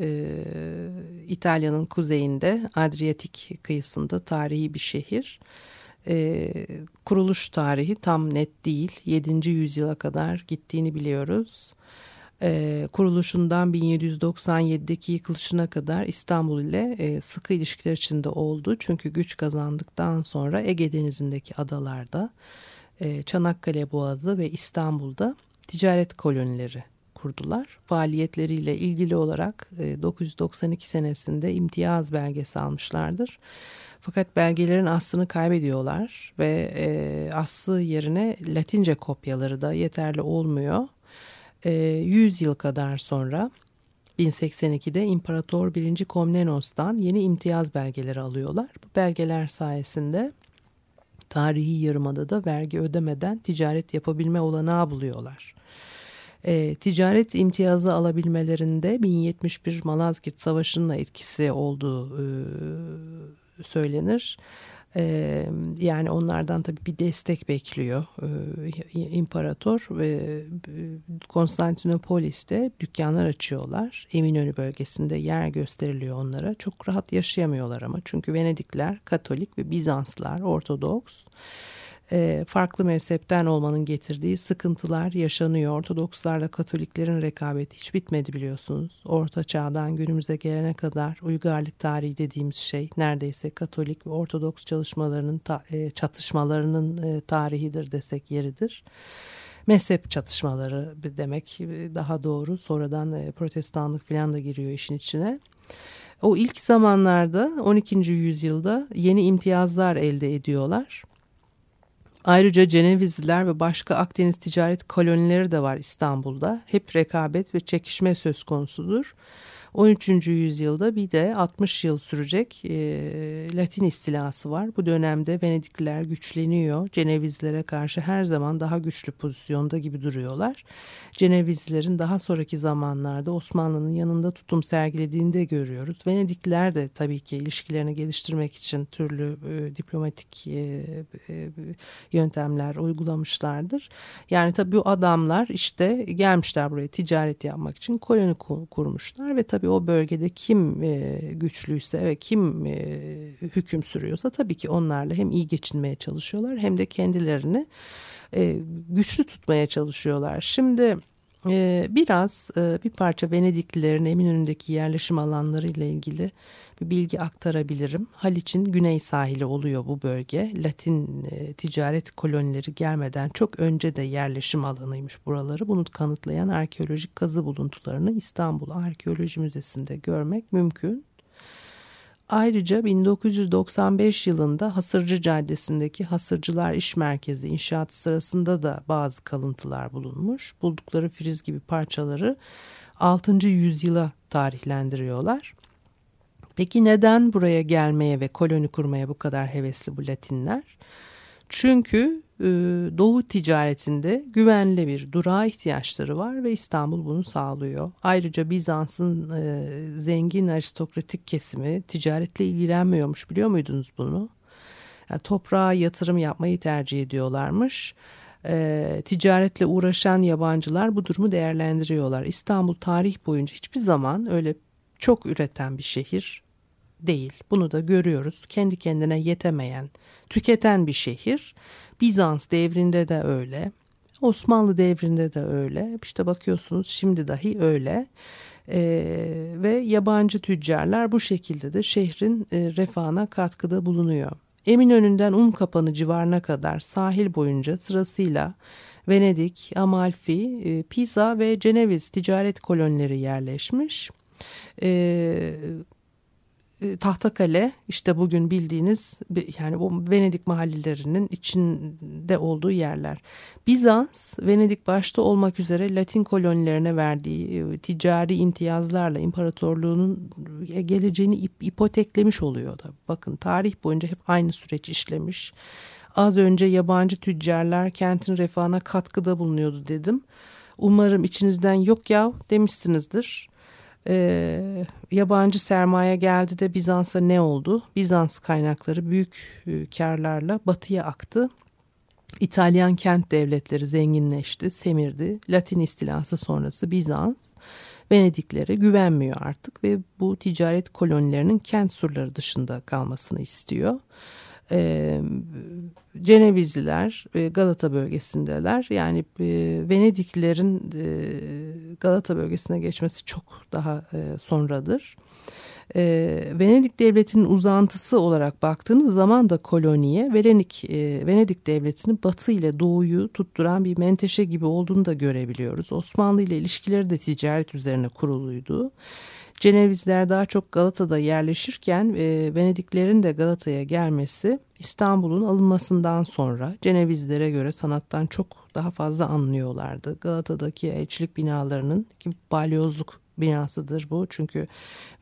e, İtalya'nın kuzeyinde Adriyatik kıyısında tarihi bir şehir. E, kuruluş tarihi tam net değil. 7. yüzyıla kadar gittiğini biliyoruz. E, kuruluşundan 1797'deki yıkılışına kadar İstanbul ile e, sıkı ilişkiler içinde oldu. Çünkü güç kazandıktan sonra Ege Denizi'ndeki adalarda e, Çanakkale Boğazı ve İstanbul'da ticaret kolonileri kurdular. Faaliyetleriyle ilgili olarak 992 e, senesinde imtiyaz belgesi almışlardır. Fakat belgelerin aslını kaybediyorlar ve e, aslı yerine Latince kopyaları da yeterli olmuyor. 100 yıl kadar sonra 1082'de İmparator 1. Komnenos'tan yeni imtiyaz belgeleri alıyorlar. Bu belgeler sayesinde tarihi yarımada vergi ödemeden ticaret yapabilme olanağı buluyorlar. E, ticaret imtiyazı alabilmelerinde 1071 Malazgirt Savaşı'nın etkisi olduğu e, söylenir. Ee, yani onlardan tabii bir destek bekliyor ee, imparator ve Konstantinopolis'te dükkanlar açıyorlar. Eminönü bölgesinde yer gösteriliyor onlara. Çok rahat yaşayamıyorlar ama çünkü Venedikler Katolik ve Bizanslar Ortodoks e, farklı mezhepten olmanın getirdiği sıkıntılar yaşanıyor. Ortodokslarla Katoliklerin rekabeti hiç bitmedi biliyorsunuz. Orta çağdan günümüze gelene kadar uygarlık tarihi dediğimiz şey neredeyse Katolik ve Ortodoks çalışmalarının e, çatışmalarının e, tarihidir desek yeridir. Mezhep çatışmaları demek daha doğru. Sonradan e, protestanlık falan da giriyor işin içine. O ilk zamanlarda 12. yüzyılda yeni imtiyazlar elde ediyorlar. Ayrıca Cenevizliler ve başka Akdeniz ticaret kolonileri de var İstanbul'da. Hep rekabet ve çekişme söz konusudur. 13. yüzyılda bir de 60 yıl sürecek e, Latin istilası var. Bu dönemde Venedikliler güçleniyor. Cenevizlere karşı her zaman daha güçlü pozisyonda gibi duruyorlar. Cenevizlerin daha sonraki zamanlarda Osmanlı'nın yanında tutum sergilediğini de görüyoruz. Venedikliler de tabii ki ilişkilerini geliştirmek için türlü e, diplomatik e, e, yöntemler uygulamışlardır. Yani tabii bu adamlar işte gelmişler buraya ticaret yapmak için koloni kurmuşlar ve tabii tabii o bölgede kim e, güçlüyse ve kim e, hüküm sürüyorsa tabii ki onlarla hem iyi geçinmeye çalışıyorlar hem de kendilerini e, güçlü tutmaya çalışıyorlar. Şimdi e, biraz e, bir parça Venediklilerin Eminönü'ndeki yerleşim alanları ile ilgili bir bilgi aktarabilirim. Haliç'in güney sahili oluyor bu bölge. Latin e, ticaret kolonileri gelmeden çok önce de yerleşim alanıymış buraları. Bunu kanıtlayan arkeolojik kazı buluntularını İstanbul Arkeoloji Müzesi'nde görmek mümkün. Ayrıca 1995 yılında Hasırcı Caddesi'ndeki Hasırcılar İş Merkezi inşaat sırasında da bazı kalıntılar bulunmuş. Buldukları friz gibi parçaları 6. yüzyıla tarihlendiriyorlar. Peki neden buraya gelmeye ve koloni kurmaya bu kadar hevesli bu Latinler? Çünkü e, Doğu ticaretinde güvenli bir durağa ihtiyaçları var ve İstanbul bunu sağlıyor. Ayrıca Bizans'ın e, zengin aristokratik kesimi ticaretle ilgilenmiyormuş biliyor muydunuz bunu? Yani toprağa yatırım yapmayı tercih ediyorlarmış. E, ticaretle uğraşan yabancılar bu durumu değerlendiriyorlar. İstanbul tarih boyunca hiçbir zaman öyle çok üreten bir şehir değil. Bunu da görüyoruz. Kendi kendine yetemeyen, tüketen bir şehir. Bizans devrinde de öyle. Osmanlı devrinde de öyle. İşte bakıyorsunuz şimdi dahi öyle. Ee, ve yabancı tüccarlar bu şekilde de şehrin e, refahına katkıda bulunuyor. Eminönü'nden Unkapanı civarına kadar sahil boyunca sırasıyla Venedik, Amalfi, e, Pisa ve Ceneviz ticaret kolonileri yerleşmiş. E, Tahtakale işte bugün bildiğiniz yani o Venedik mahallelerinin içinde olduğu yerler. Bizans Venedik başta olmak üzere Latin kolonilerine verdiği e, ticari imtiyazlarla imparatorluğunun e, geleceğini ip, ipoteklemiş oluyor da. Bakın tarih boyunca hep aynı süreç işlemiş. Az önce yabancı tüccarlar kentin refahına katkıda bulunuyordu dedim. Umarım içinizden yok ya demişsinizdir e, yabancı sermaye geldi de Bizans'a ne oldu? Bizans kaynakları büyük e, karlarla batıya aktı. İtalyan kent devletleri zenginleşti, semirdi. Latin istilası sonrası Bizans Venediklere güvenmiyor artık ve bu ticaret kolonilerinin kent surları dışında kalmasını istiyor e, Cenevizliler e, Galata bölgesindeler. Yani e, Venediklilerin e, Galata bölgesine geçmesi çok daha e, sonradır. E, Venedik Devleti'nin uzantısı olarak baktığınız zaman da koloniye Venedik, e, Venedik Devleti'nin batı ile doğuyu tutturan bir menteşe gibi olduğunu da görebiliyoruz. Osmanlı ile ilişkileri de ticaret üzerine kuruluydu. Cenevizler daha çok Galata'da yerleşirken e, Venediklerin de Galata'ya gelmesi İstanbul'un alınmasından sonra Cenevizlere göre sanattan çok daha fazla anlıyorlardı. Galata'daki elçilik binalarının ki balyozluk binasıdır bu. Çünkü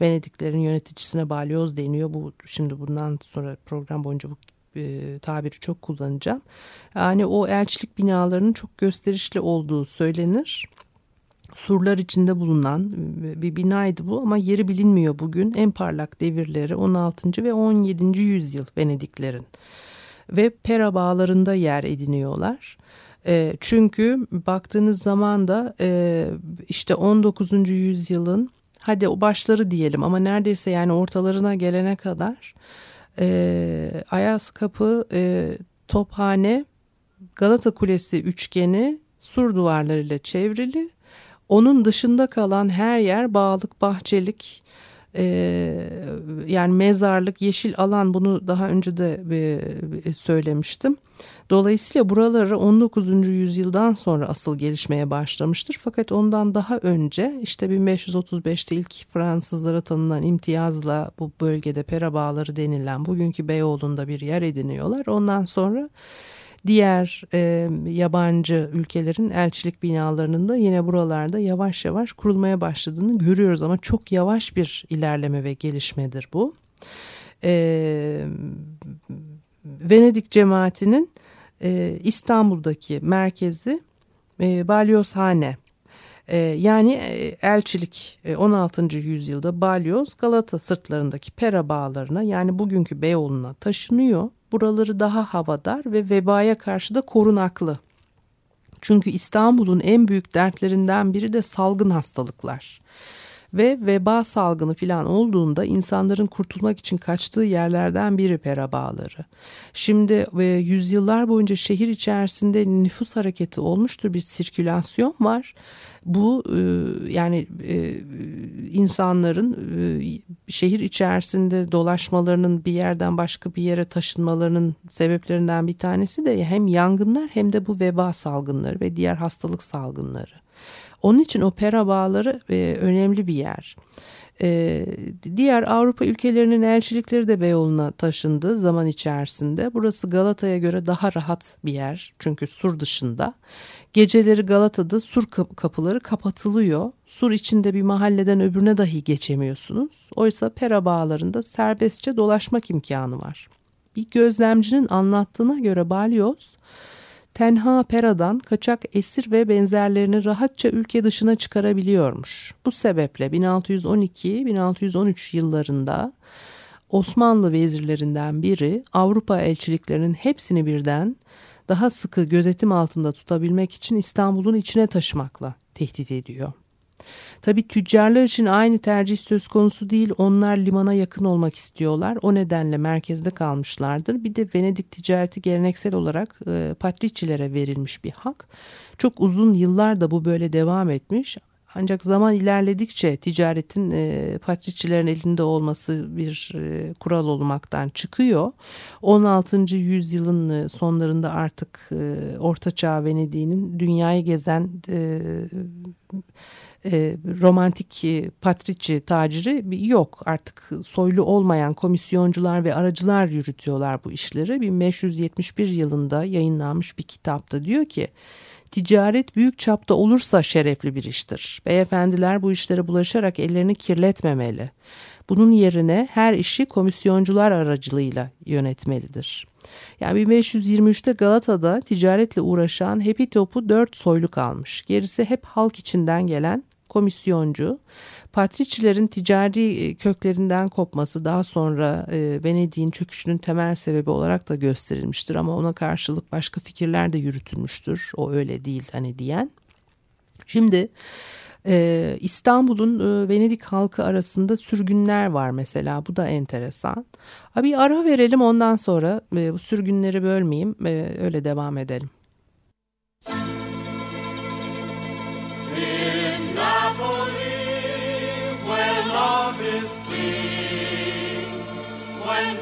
Venediklerin yöneticisine balyoz deniyor. Bu şimdi bundan sonra program boyunca bu e, tabiri çok kullanacağım. Yani o elçilik binalarının çok gösterişli olduğu söylenir surlar içinde bulunan e, bir binaydı bu ama yeri bilinmiyor bugün. En parlak devirleri 16. ve 17. yüzyıl Venediklerin ve Pera bağlarında yer ediniyorlar. E, çünkü baktığınız zaman da e, işte 19. yüzyılın hadi o başları diyelim ama neredeyse yani ortalarına gelene kadar Ayas Kapı, Tophane, Galata Kulesi üçgeni sur duvarlarıyla çevrili onun dışında kalan her yer bağlık, bahçelik, e, yani mezarlık, yeşil alan bunu daha önce de e, söylemiştim. Dolayısıyla buraları 19. yüzyıldan sonra asıl gelişmeye başlamıştır. Fakat ondan daha önce işte 1535'te ilk Fransızlara tanınan imtiyazla bu bölgede Pera Bağları denilen bugünkü Beyoğlu'nda bir yer ediniyorlar. Ondan sonra diğer e, yabancı ülkelerin elçilik binalarının da yine buralarda yavaş yavaş kurulmaya başladığını görüyoruz ama çok yavaş bir ilerleme ve gelişmedir bu. E, Venedik cemaatinin e, İstanbul'daki merkezi e, Balyozhane. Yani elçilik 16. yüzyılda Balyoz Galata sırtlarındaki Pera bağlarına yani bugünkü Beyoğlu'na taşınıyor buraları daha havadar ve vebaya karşı da korunaklı. Çünkü İstanbul'un en büyük dertlerinden biri de salgın hastalıklar. Ve veba salgını filan olduğunda insanların kurtulmak için kaçtığı yerlerden biri pera bağları. Şimdi e, yüzyıllar boyunca şehir içerisinde nüfus hareketi olmuştur bir sirkülasyon var bu e, yani e, insanların e, şehir içerisinde dolaşmalarının bir yerden başka bir yere taşınmalarının sebeplerinden bir tanesi de hem yangınlar hem de bu veba salgınları ve diğer hastalık salgınları. Onun için opera bağları önemli bir yer. Ee, diğer Avrupa ülkelerinin elçilikleri de Beyoğlu'na taşındı zaman içerisinde. Burası Galata'ya göre daha rahat bir yer çünkü sur dışında. Geceleri Galata'da sur kapıları kapatılıyor. Sur içinde bir mahalleden öbürüne dahi geçemiyorsunuz. Oysa pera bağlarında serbestçe dolaşmak imkanı var. Bir gözlemcinin anlattığına göre balyoz tenha peradan kaçak esir ve benzerlerini rahatça ülke dışına çıkarabiliyormuş. Bu sebeple 1612-1613 yıllarında Osmanlı vezirlerinden biri Avrupa elçiliklerinin hepsini birden daha sıkı gözetim altında tutabilmek için İstanbul'un içine taşımakla tehdit ediyor. Tabi tüccarlar için aynı tercih söz konusu değil. Onlar limana yakın olmak istiyorlar. O nedenle merkezde kalmışlardır. Bir de Venedik ticareti geleneksel olarak e, patricilere verilmiş bir hak. Çok uzun yıllar da bu böyle devam etmiş. Ancak zaman ilerledikçe ticaretin e, patriçilerin elinde olması bir e, kural olmaktan çıkıyor. 16. yüzyılın e, sonlarında artık e, Ortaçağ Venedik'in dünyayı gezen e, e, romantik e, patrici taciri yok. Artık soylu olmayan komisyoncular ve aracılar yürütüyorlar bu işleri. 1571 yılında yayınlanmış bir kitapta diyor ki ticaret büyük çapta olursa şerefli bir iştir. Beyefendiler bu işlere bulaşarak ellerini kirletmemeli. Bunun yerine her işi komisyoncular aracılığıyla yönetmelidir. Yani 1523'te Galata'da ticaretle uğraşan hepi topu dört soylu kalmış. Gerisi hep halk içinden gelen komisyoncu. Patriçilerin ticari e, köklerinden kopması daha sonra e, Venedik'in çöküşünün temel sebebi olarak da gösterilmiştir ama ona karşılık başka fikirler de yürütülmüştür. O öyle değil hani diyen. Şimdi ee, İstanbul'un e, Venedik halkı arasında sürgünler var mesela bu da enteresan. Bir ara verelim ondan sonra e, bu sürgünleri bölmeyeyim e, öyle devam edelim.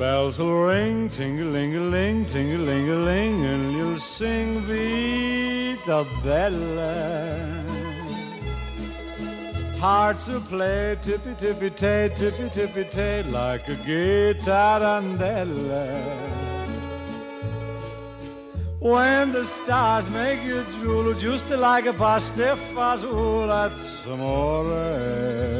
Bells will ring, ting-a-ling-a-ling, ting-a-ling-a-ling, and you'll sing Vita Bella. Hearts will play tippy-tippy-tay, tippy-tippy-tay, like a gay tarantella. When the stars make you drool, just like a pasta fazool, that's amore.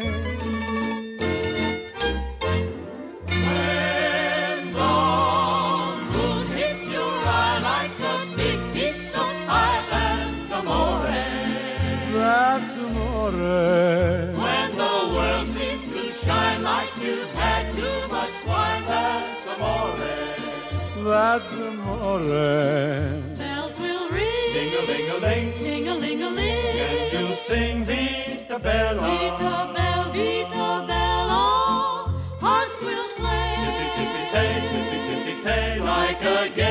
That's amore. Bells will ring. Ding a ling a ling. Ding a ling a ling. And you sing Vita Bella. Vita Bella, Vita Bella. Hearts will play. Tippy tippy tay, tippy tippy tay, like a game.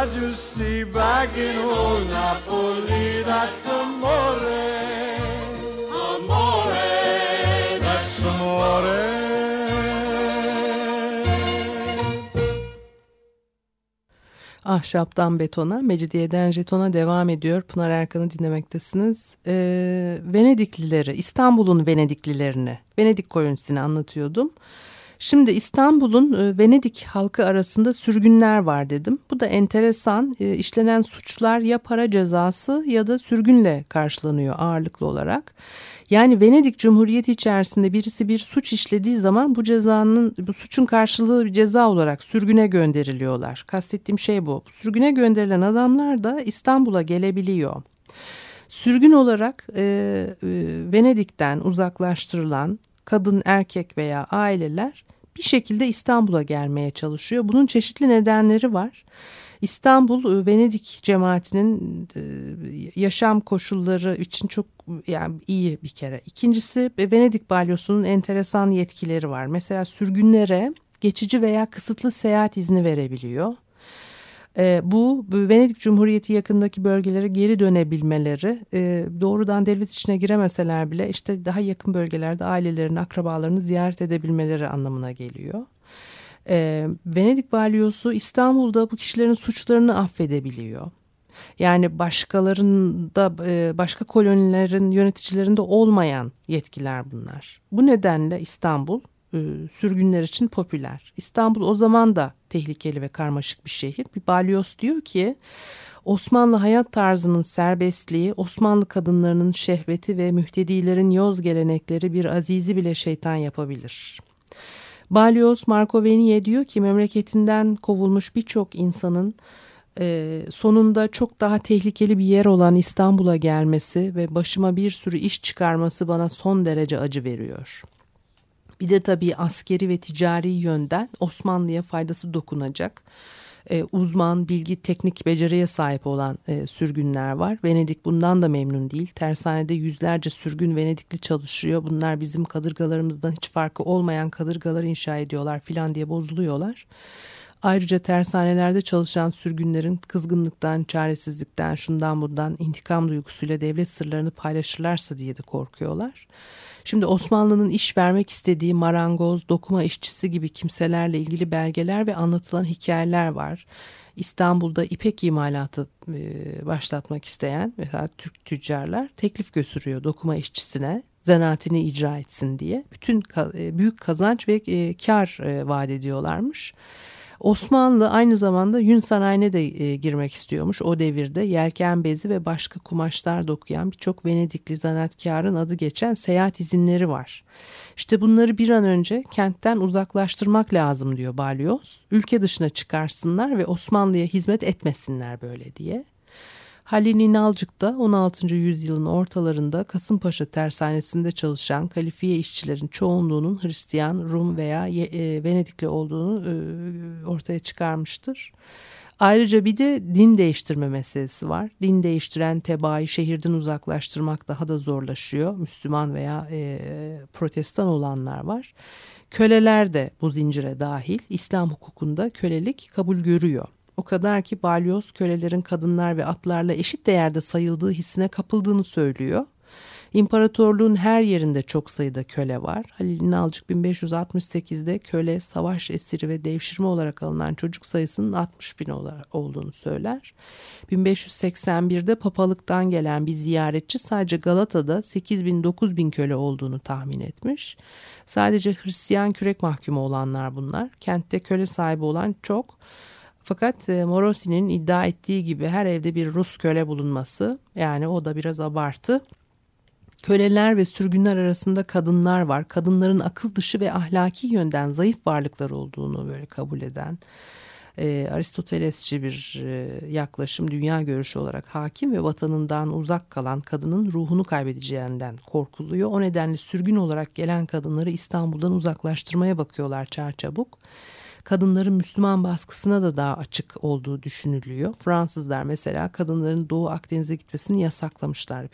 But you see, back in old Napoli, that's amore. Amore, that's amore. Ahşaptan betona, Mecidiyeden jetona devam ediyor. Pınar Erkan'ı dinlemektesiniz. Ee, Venediklileri, İstanbul'un Venediklilerini, Venedik kolonisi'ni anlatıyordum. Şimdi İstanbul'un e, Venedik halkı arasında sürgünler var dedim. Bu da enteresan. E, işlenen suçlar ya para cezası ya da sürgünle karşılanıyor ağırlıklı olarak. Yani Venedik Cumhuriyeti içerisinde birisi bir suç işlediği zaman bu cezanın bu suçun karşılığı bir ceza olarak sürgüne gönderiliyorlar. Kastettiğim şey bu. Sürgüne gönderilen adamlar da İstanbul'a gelebiliyor. Sürgün olarak e, e, Venedik'ten uzaklaştırılan kadın, erkek veya aileler bir şekilde İstanbul'a gelmeye çalışıyor. Bunun çeşitli nedenleri var. İstanbul Venedik cemaatinin yaşam koşulları için çok yani iyi bir kere. İkincisi Venedik balyosunun enteresan yetkileri var. Mesela sürgünlere geçici veya kısıtlı seyahat izni verebiliyor. E, bu Venedik Cumhuriyeti yakındaki bölgelere geri dönebilmeleri e, doğrudan devlet içine giremeseler bile işte daha yakın bölgelerde ailelerini, akrabalarını ziyaret edebilmeleri anlamına geliyor. E, Venedik balyosu İstanbul'da bu kişilerin suçlarını affedebiliyor. Yani başkalarında e, başka kolonilerin yöneticilerinde olmayan yetkiler bunlar. Bu nedenle İstanbul e, sürgünler için popüler. İstanbul o zaman da tehlikeli ve karmaşık bir şehir. Bir balyoz diyor ki Osmanlı hayat tarzının serbestliği, Osmanlı kadınlarının şehveti ve mühtedilerin yoz gelenekleri bir azizi bile şeytan yapabilir. Balyoz Marco Veniye diyor ki memleketinden kovulmuş birçok insanın e, sonunda çok daha tehlikeli bir yer olan İstanbul'a gelmesi ve başıma bir sürü iş çıkarması bana son derece acı veriyor.'' Bir de tabii askeri ve ticari yönden Osmanlı'ya faydası dokunacak e, uzman, bilgi, teknik beceriye sahip olan e, sürgünler var. Venedik bundan da memnun değil. Tersanede yüzlerce sürgün Venedikli çalışıyor. Bunlar bizim kadırgalarımızdan hiç farkı olmayan kadırgalar inşa ediyorlar filan diye bozuluyorlar. Ayrıca tersanelerde çalışan sürgünlerin kızgınlıktan, çaresizlikten, şundan bundan intikam duygusuyla devlet sırlarını paylaşırlarsa diye de korkuyorlar. Şimdi Osmanlı'nın iş vermek istediği marangoz, dokuma işçisi gibi kimselerle ilgili belgeler ve anlatılan hikayeler var. İstanbul'da ipek imalatı e, başlatmak isteyen mesela Türk tüccarlar teklif götürüyor dokuma işçisine zanaatini icra etsin diye. Bütün e, büyük kazanç ve e, kar vaat ediyorlarmış. Osmanlı aynı zamanda yün sanayine de e, girmek istiyormuş. O devirde yelken bezi ve başka kumaşlar dokuyan birçok Venedikli zanaatkarın adı geçen seyahat izinleri var. İşte bunları bir an önce kentten uzaklaştırmak lazım diyor Balyoz. Ülke dışına çıkarsınlar ve Osmanlı'ya hizmet etmesinler böyle diye. Halil İnalcık da 16. yüzyılın ortalarında Kasımpaşa tersanesinde çalışan kalifiye işçilerin çoğunluğunun Hristiyan, Rum veya e, Venedikli olduğunu e, ortaya çıkarmıştır. Ayrıca bir de din değiştirme meselesi var. Din değiştiren tebaayı şehirden uzaklaştırmak daha da zorlaşıyor. Müslüman veya e, protestan olanlar var. Köleler de bu zincire dahil. İslam hukukunda kölelik kabul görüyor. O kadar ki balyoz kölelerin kadınlar ve atlarla eşit değerde sayıldığı hissine kapıldığını söylüyor. İmparatorluğun her yerinde çok sayıda köle var. Halil İnalcık 1568'de köle, savaş esiri ve devşirme olarak alınan çocuk sayısının 60 bin olduğunu söyler. 1581'de papalıktan gelen bir ziyaretçi sadece Galata'da 8 bin 9 bin köle olduğunu tahmin etmiş. Sadece Hristiyan kürek mahkumu olanlar bunlar. Kentte köle sahibi olan çok. Fakat e, Morosi'nin iddia ettiği gibi her evde bir Rus köle bulunması yani o da biraz abartı. Köleler ve sürgünler arasında kadınlar var. Kadınların akıl dışı ve ahlaki yönden zayıf varlıklar olduğunu böyle kabul eden e, Aristotelesçi bir e, yaklaşım dünya görüşü olarak hakim ve vatanından uzak kalan kadının ruhunu kaybedeceğinden korkuluyor. O nedenle sürgün olarak gelen kadınları İstanbul'dan uzaklaştırmaya bakıyorlar çarçabuk kadınların Müslüman baskısına da daha açık olduğu düşünülüyor. Fransızlar mesela kadınların Doğu Akdeniz'e gitmesini yasaklamışlar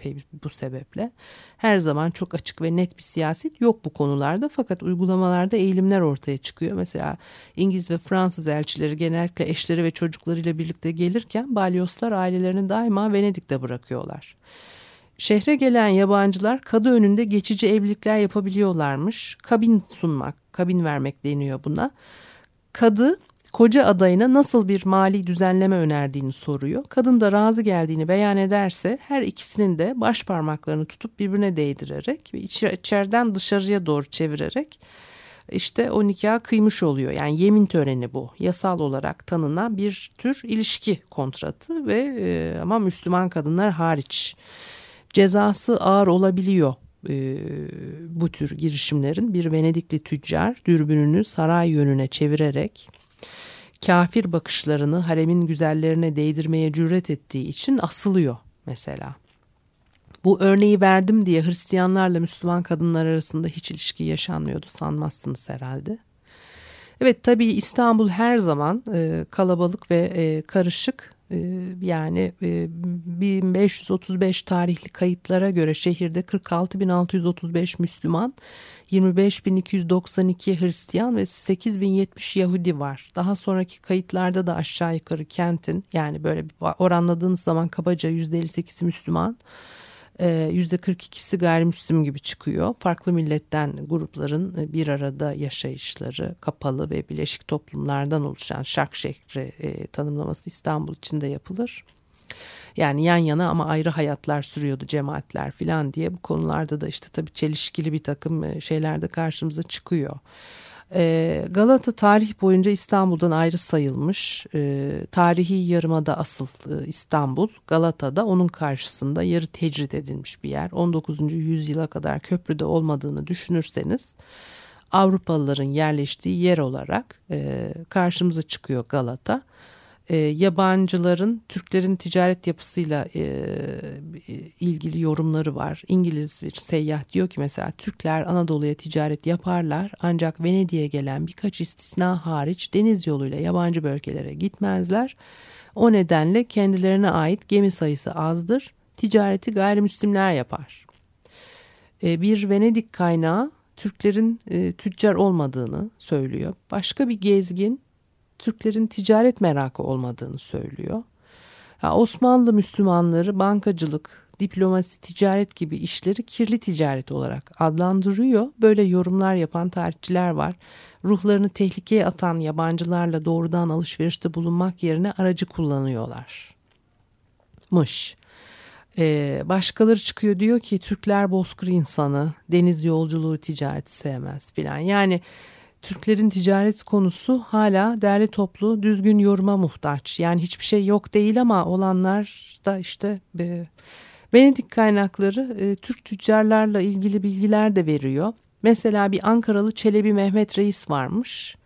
bu sebeple. Her zaman çok açık ve net bir siyaset yok bu konularda fakat uygulamalarda eğilimler ortaya çıkıyor. Mesela İngiliz ve Fransız elçileri genellikle eşleri ve çocuklarıyla birlikte gelirken balyoslar ailelerini daima Venedik'te bırakıyorlar. Şehre gelen yabancılar kadı önünde geçici evlilikler yapabiliyorlarmış. Kabin sunmak, kabin vermek deniyor buna. Kadı koca adayına nasıl bir mali düzenleme önerdiğini soruyor. Kadın da razı geldiğini beyan ederse her ikisinin de baş parmaklarını tutup birbirine değdirerek ve içeriden dışarıya doğru çevirerek işte o nikah kıymış oluyor. Yani yemin töreni bu. Yasal olarak tanınan bir tür ilişki kontratı ve e, ama Müslüman kadınlar hariç cezası ağır olabiliyor e, bu tür girişimlerin bir Venedikli tüccar dürbününü saray yönüne çevirerek kafir bakışlarını haremin güzellerine değdirmeye cüret ettiği için asılıyor mesela. Bu örneği verdim diye Hristiyanlarla Müslüman kadınlar arasında hiç ilişki yaşanmıyordu sanmazsınız herhalde. Evet tabii İstanbul her zaman e, kalabalık ve e, karışık. E, yani e, 1535 tarihli kayıtlara göre şehirde 46.635 Müslüman, 25.292 Hristiyan ve 8.070 Yahudi var. Daha sonraki kayıtlarda da aşağı yukarı kentin yani böyle oranladığınız zaman kabaca %58'i Müslüman, %42'si ee, gayrimüslim gibi çıkıyor. Farklı milletten grupların e, bir arada yaşayışları kapalı ve bileşik toplumlardan oluşan şark şehri e, tanımlaması İstanbul içinde yapılır. Yani yan yana ama ayrı hayatlar sürüyordu cemaatler falan diye bu konularda da işte tabii çelişkili bir takım e, şeyler de karşımıza çıkıyor. Ee, Galata tarih boyunca İstanbul'dan ayrı sayılmış. Ee, tarihi yarımada asıl e, İstanbul, Galata'da onun karşısında yarı tecrit edilmiş bir yer. 19. yüzyıla kadar köprüde olmadığını düşünürseniz Avrupalıların yerleştiği yer olarak e, karşımıza çıkıyor Galata e, yabancıların Türklerin ticaret yapısıyla e, ilgili yorumları var. İngiliz bir seyyah diyor ki mesela Türkler Anadolu'ya ticaret yaparlar ancak Venedik'e gelen birkaç istisna hariç deniz yoluyla yabancı bölgelere gitmezler. O nedenle kendilerine ait gemi sayısı azdır. Ticareti gayrimüslimler yapar. E, bir Venedik kaynağı Türklerin e, tüccar olmadığını söylüyor. Başka bir gezgin Türklerin ticaret merakı olmadığını söylüyor. Ya Osmanlı Müslümanları bankacılık, diplomasi, ticaret gibi işleri kirli ticaret olarak adlandırıyor. Böyle yorumlar yapan tarihçiler var. Ruhlarını tehlikeye atan yabancılarla doğrudan alışverişte bulunmak yerine aracı kullanıyorlar. Mış. Ee, başkaları çıkıyor diyor ki Türkler bozkır insanı, deniz yolculuğu ticareti sevmez filan. Yani Türklerin ticaret konusu hala derli toplu düzgün yoruma muhtaç. Yani hiçbir şey yok değil ama olanlar da işte e, Venedik kaynakları e, Türk tüccarlarla ilgili bilgiler de veriyor. Mesela bir Ankaralı Çelebi Mehmet Reis varmış.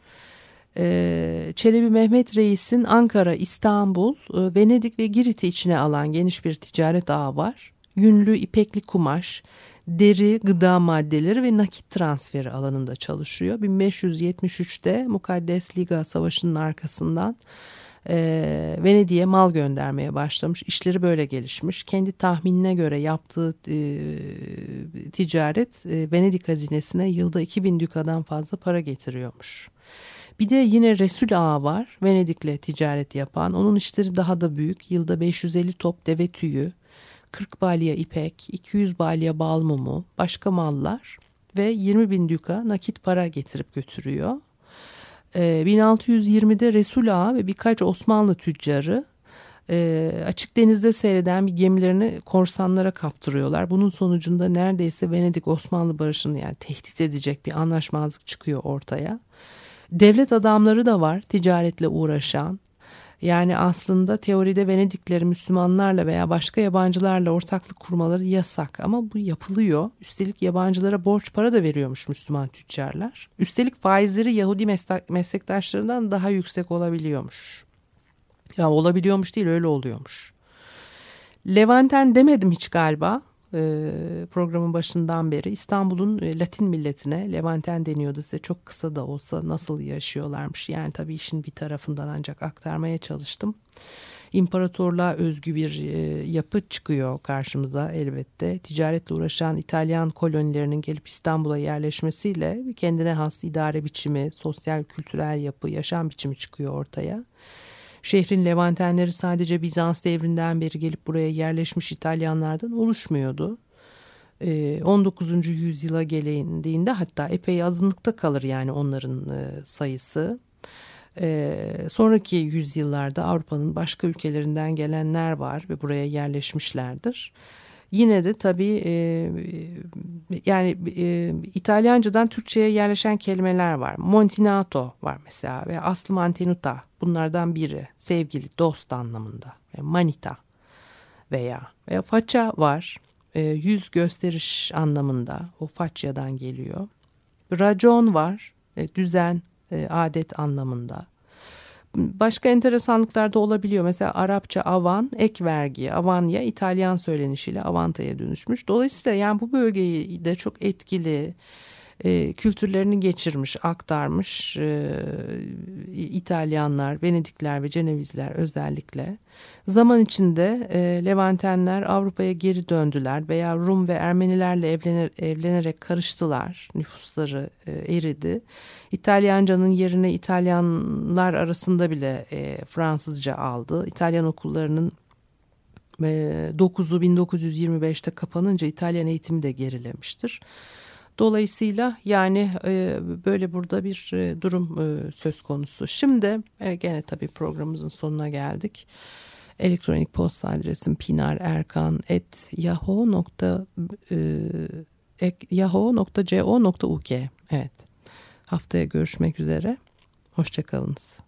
E, Çelebi Mehmet Reis'in Ankara, İstanbul, e, Venedik ve Girit'i içine alan geniş bir ticaret ağı var. Yünlü ipekli kumaş, deri, gıda maddeleri ve nakit transferi alanında çalışıyor. 1573'te Mukaddes Liga Savaşı'nın arkasından e, Venedik'e mal göndermeye başlamış. İşleri böyle gelişmiş. Kendi tahminine göre yaptığı e, ticaret e, Venedik hazinesine yılda 2000 dükadan fazla para getiriyormuş. Bir de yine Resul Ağa var. Venedik'le ticaret yapan. Onun işleri daha da büyük. Yılda 550 top deve tüyü, 40 balya ipek, 200 balya bal mumu, başka mallar ve 20 bin düka nakit para getirip götürüyor. E, ee, 1620'de Resul Ağa ve birkaç Osmanlı tüccarı e, açık denizde seyreden bir gemilerini korsanlara kaptırıyorlar. Bunun sonucunda neredeyse Venedik Osmanlı barışını yani tehdit edecek bir anlaşmazlık çıkıyor ortaya. Devlet adamları da var ticaretle uğraşan. Yani aslında teoride Venedikleri Müslümanlarla veya başka yabancılarla ortaklık kurmaları yasak ama bu yapılıyor. Üstelik yabancılara borç para da veriyormuş Müslüman tüccarlar. Üstelik faizleri Yahudi meslektaşlarından daha yüksek olabiliyormuş. Ya olabiliyormuş değil öyle oluyormuş. Levanten demedim hiç galiba programın başından beri İstanbul'un e, Latin milletine Levanten deniyordu size çok kısa da olsa nasıl yaşıyorlarmış yani tabii işin bir tarafından ancak aktarmaya çalıştım. İmparatorluğa özgü bir e, yapı çıkıyor karşımıza elbette. Ticaretle uğraşan İtalyan kolonilerinin gelip İstanbul'a yerleşmesiyle kendine has idare biçimi, sosyal kültürel yapı, yaşam biçimi çıkıyor ortaya. Şehrin Levantenleri sadece Bizans devrinden beri gelip buraya yerleşmiş İtalyanlardan oluşmuyordu. 19. Ee, yüzyıla gelindiğinde hatta epey azınlıkta kalır yani onların e, sayısı. Ee, sonraki yüzyıllarda Avrupa'nın başka ülkelerinden gelenler var ve buraya yerleşmişlerdir. Yine de tabii e, yani e, İtalyancadan Türkçe'ye yerleşen kelimeler var. Montinato var mesela ve aslı mantenuta bunlardan biri sevgili dost anlamında. E, manita veya veya faça var e, yüz gösteriş anlamında o façyadan geliyor. Racon var e, düzen e, adet anlamında. Başka enteresanlıklar da olabiliyor. Mesela Arapça avan ek vergi, avanya İtalyan söylenişiyle avantaya dönüşmüş. Dolayısıyla yani bu bölgeyi de çok etkili e, kültürlerini geçirmiş, aktarmış e, İtalyanlar, Venedikler ve Cenevizler özellikle. Zaman içinde e, Levantenler Avrupa'ya geri döndüler veya Rum ve Ermenilerle evlenir, evlenerek karıştılar. Nüfusları e, eridi. İtalyancanın yerine İtalyanlar arasında bile e, Fransızca aldı. İtalyan okullarının 9'u 1925'te kapanınca İtalyan eğitimi de gerilemiştir. Dolayısıyla yani e, böyle burada bir e, durum e, söz konusu. Şimdi gene tabii programımızın sonuna geldik. Elektronik posta adresim pinarerkan.yahoo.co.uk Evet. Haftaya görüşmek üzere. Hoşçakalınız.